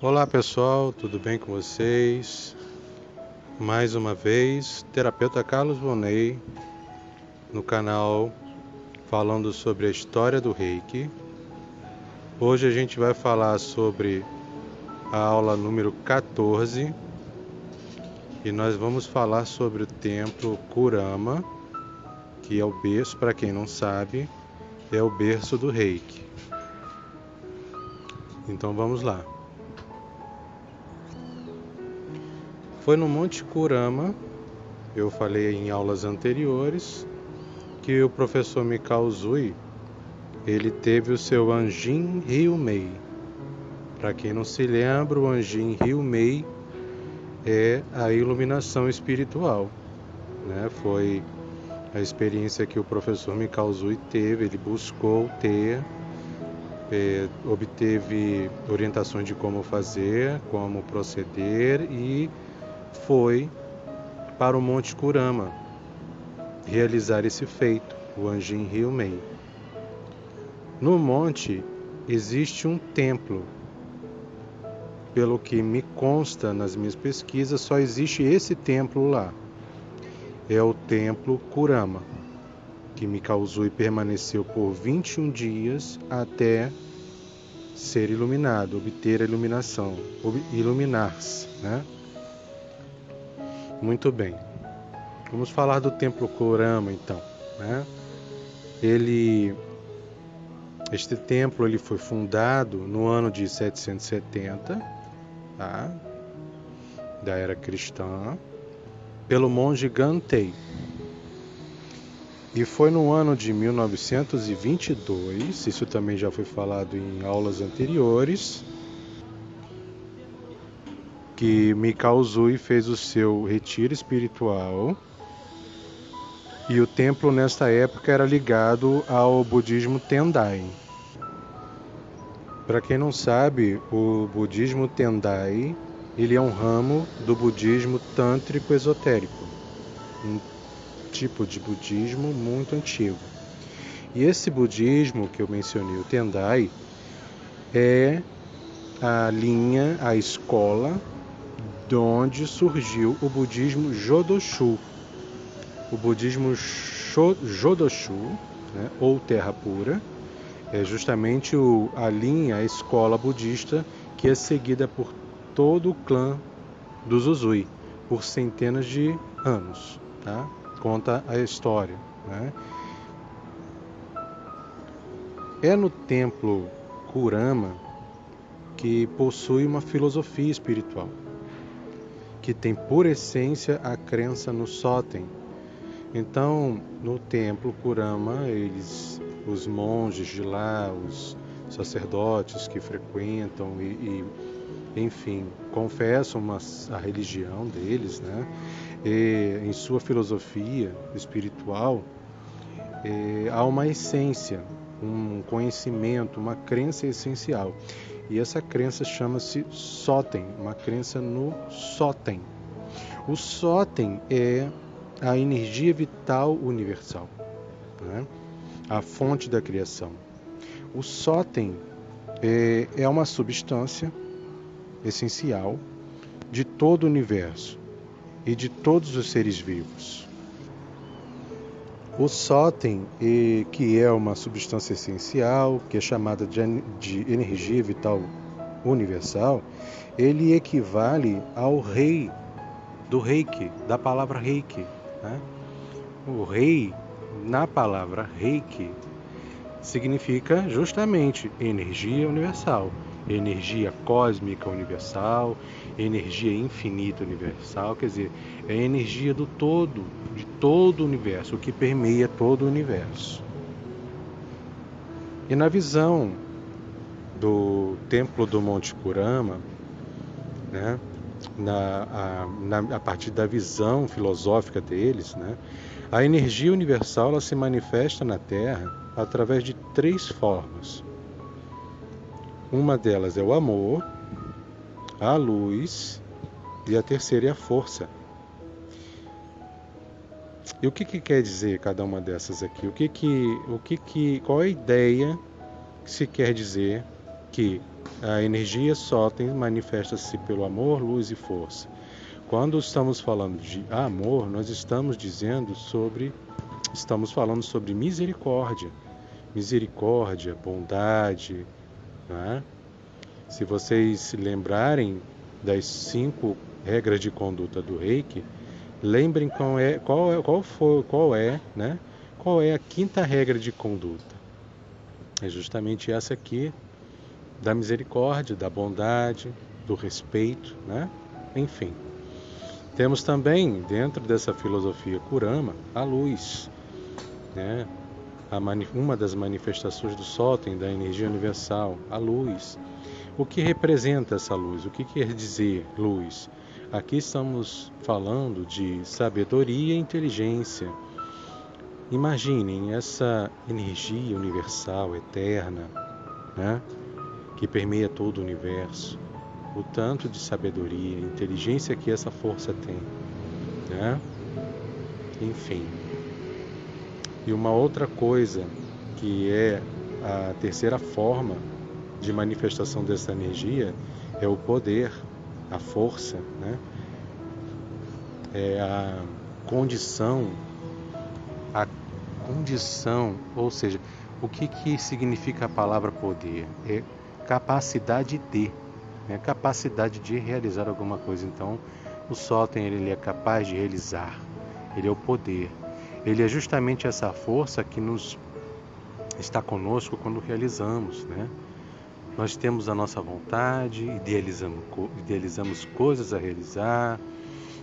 Olá pessoal, tudo bem com vocês? Mais uma vez, terapeuta Carlos Bonet no canal falando sobre a história do Reiki. Hoje a gente vai falar sobre a aula número 14 e nós vamos falar sobre o templo Kurama, que é o berço, para quem não sabe, é o berço do Reiki. Então vamos lá. Foi no Monte Kurama, eu falei em aulas anteriores, que o professor Mikao Zui, ele teve o seu Anjin Ryumei. Para quem não se lembra, o Anjin Ryumei é a iluminação espiritual. Né? Foi a experiência que o professor Mikao Zui teve, ele buscou ter, é, obteve orientações de como fazer, como proceder e foi para o Monte Kurama realizar esse feito, o Anjin Ryumei. No monte existe um templo. Pelo que me consta nas minhas pesquisas, só existe esse templo lá. É o templo Kurama, que me causou e permaneceu por 21 dias até ser iluminado, obter a iluminação, iluminar-se, né? Muito bem. Vamos falar do Templo Kurama então, né? Ele este templo ele foi fundado no ano de 770, tá? Da era cristã, pelo monge Gantei. E foi no ano de 1922, isso também já foi falado em aulas anteriores, que Mikao Zui fez o seu retiro espiritual e o templo nesta época era ligado ao budismo Tendai. Para quem não sabe, o budismo Tendai ele é um ramo do budismo tântrico esotérico, um tipo de budismo muito antigo. E esse budismo que eu mencionei, o Tendai, é a linha, a escola de onde surgiu o budismo Jodoshu. O budismo Jodoshu, né, ou Terra Pura, é justamente o, a linha, a escola budista que é seguida por todo o clã dos Uzui por centenas de anos. Tá? Conta a história. Né? É no templo Kurama que possui uma filosofia espiritual que tem por essência a crença no Soten. Então, no templo Kurama, eles, os monges de lá, os sacerdotes que frequentam e, e enfim, confessam uma, a religião deles, né? E, em sua filosofia espiritual, é, há uma essência, um conhecimento, uma crença essencial. E essa crença chama-se Soten, uma crença no Soten. O Soten é a energia vital universal, né? a fonte da criação. O Soten é, é uma substância essencial de todo o universo e de todos os seres vivos. O sóten, que é uma substância essencial, que é chamada de, de energia vital universal, ele equivale ao rei do reiki, da palavra reiki. Né? O rei, na palavra reiki, significa justamente energia universal energia cósmica universal, energia infinita universal, quer dizer, é a energia do todo, de todo o universo, o que permeia todo o universo. E na visão do templo do Monte Kurama, né, na, a, na, a partir da visão filosófica deles, né, a energia universal se manifesta na Terra através de três formas. Uma delas é o amor, a luz e a terceira é a força. E o que, que quer dizer cada uma dessas aqui? O que que, o que que, qual é a ideia que se quer dizer que a energia Soten manifesta-se pelo amor, luz e força. Quando estamos falando de amor, nós estamos dizendo sobre estamos falando sobre misericórdia. Misericórdia, bondade. Né? Se vocês se lembrarem das cinco regras de conduta do reiki, lembrem qual é, qual é, qual foi, qual é, né? Qual é a quinta regra de conduta? É justamente essa aqui da misericórdia, da bondade, do respeito, né? Enfim. Temos também, dentro dessa filosofia Kurama, a luz, né? Uma das manifestações do Soten, da energia universal, a luz. O que representa essa luz? O que quer dizer luz? Aqui estamos falando de sabedoria e inteligência. Imaginem essa energia universal, eterna, né? que permeia todo o universo, o tanto de sabedoria, inteligência que essa força tem, né? Enfim. E uma outra coisa que é a terceira forma de manifestação dessa energia é o poder, a força, né? É a condição, a condição, ou seja, o que, que significa a palavra poder? É capacidade de, né? capacidade de realizar alguma coisa. Então, o Soten ele é capaz de realizar, ele é o poder. Ele é justamente essa força que nos está conosco quando realizamos, né? Nós temos a nossa vontade, idealizamos, idealizamos coisas a realizar,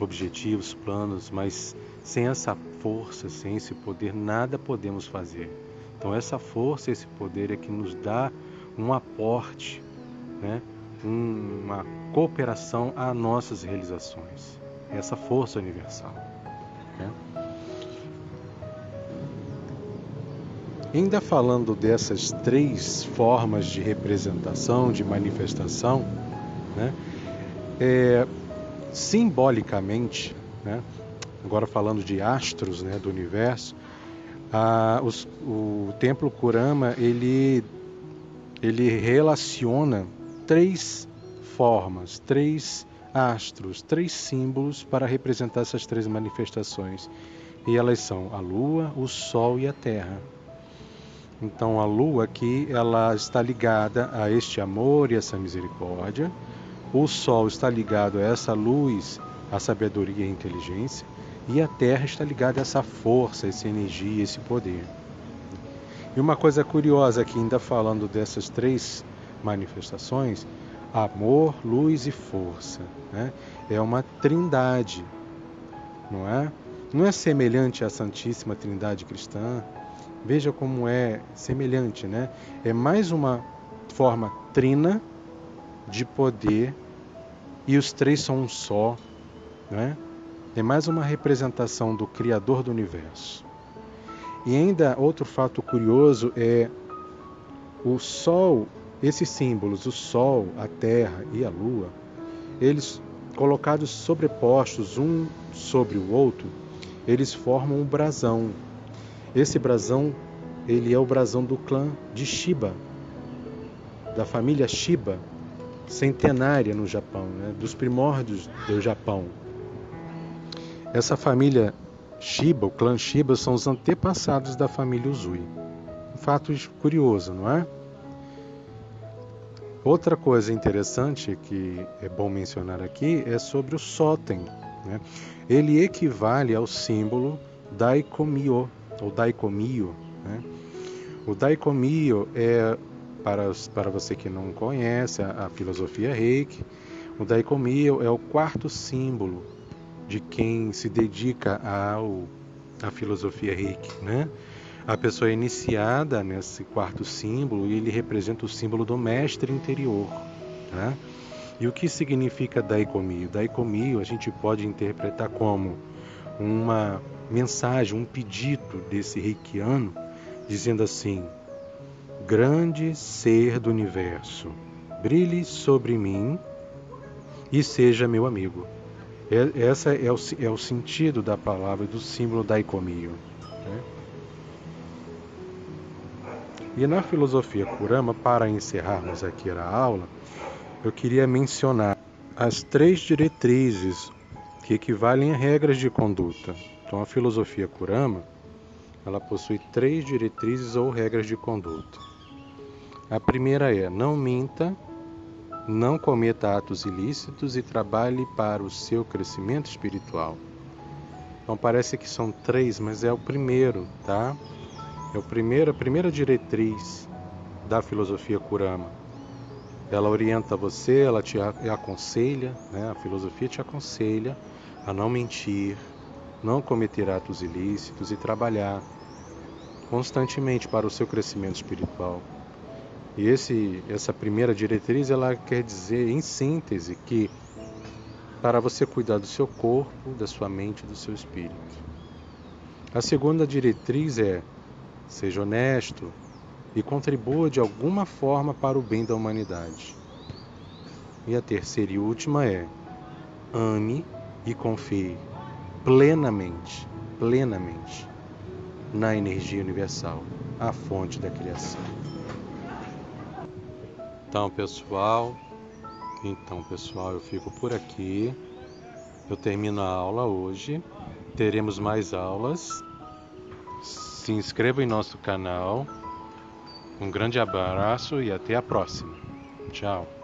objetivos, planos, mas sem essa força, sem esse poder, nada podemos fazer. Então, essa força, esse poder é que nos dá um aporte, né? uma cooperação a nossas realizações. Essa força universal. Né? Ainda falando dessas três formas de representação, de manifestação, né? É, simbolicamente, né? agora falando de astros né, do universo, a, os, o templo Kurama ele ele relaciona três formas, três astros, três símbolos para representar essas três manifestações. E elas são a lua, o sol e a terra. Então a lua aqui ela está ligada a este amor e essa misericórdia. O sol está ligado a essa luz, a sabedoria e a inteligência, e a terra está ligada a essa força, essa energia, esse poder. E uma coisa curiosa aqui, ainda falando dessas três manifestações, amor, luz e força, né? é uma trindade, não é? Não é semelhante à Santíssima Trindade cristã. Veja como é semelhante, né? É mais uma forma trina de poder e os três são um só, né? É mais uma representação do Criador do universo. E ainda outro fato curioso é o Sol, esses símbolos, o Sol, a Terra e a Lua, eles colocados sobrepostos um sobre o outro, eles formam um brasão. Esse brasão, ele é o brasão do clã de Shiba, da família Shiba, centenária no Japão, né? dos primórdios do Japão. Essa família Shiba, o clã Shiba, são os antepassados da família Uzui. Um fato curioso, não é? Outra coisa interessante que é bom mencionar aqui é sobre o Soten. Né? Ele equivale ao símbolo Daikomyo, ou Daikomyo. Né? O Daikomyo é, para, para você que não conhece a, a filosofia Reiki, o Daikomyo é o quarto símbolo de quem se dedica ao, à filosofia Reiki, né? A pessoa é iniciada nesse quarto símbolo e ele representa o símbolo do mestre interior, tá? E o que significa Daikomio? Daikomio a gente pode interpretar como uma mensagem, um pedido desse reikiano, dizendo assim: Grande ser do universo, brilhe sobre mim e seja meu amigo. É, essa é o, é o sentido da palavra, do símbolo daicomio. Né? E na filosofia Kurama, para encerrarmos aqui a aula, eu queria mencionar as três diretrizes que equivalem a regras de conduta. Então, a filosofia Kurama, ela possui três diretrizes ou regras de conduta. A primeira é: não minta, não cometa atos ilícitos e trabalhe para o seu crescimento espiritual. Então parece que são três, mas é o primeiro, tá? É o primeiro, a primeira diretriz da filosofia Kurama. Ela orienta você, ela te aconselha, né? a filosofia te aconselha a não mentir, não cometer atos ilícitos e trabalhar constantemente para o seu crescimento espiritual. E esse, essa primeira diretriz ela quer dizer, em síntese, que para você cuidar do seu corpo, da sua mente e do seu espírito. A segunda diretriz é seja honesto e contribua de alguma forma para o bem da humanidade. E a terceira e última é: ame e confie plenamente, plenamente na energia universal, a fonte da criação. Então, pessoal, então, pessoal, eu fico por aqui. Eu termino a aula hoje. Teremos mais aulas se inscreva em nosso canal. Um grande abraço e até a próxima. Tchau.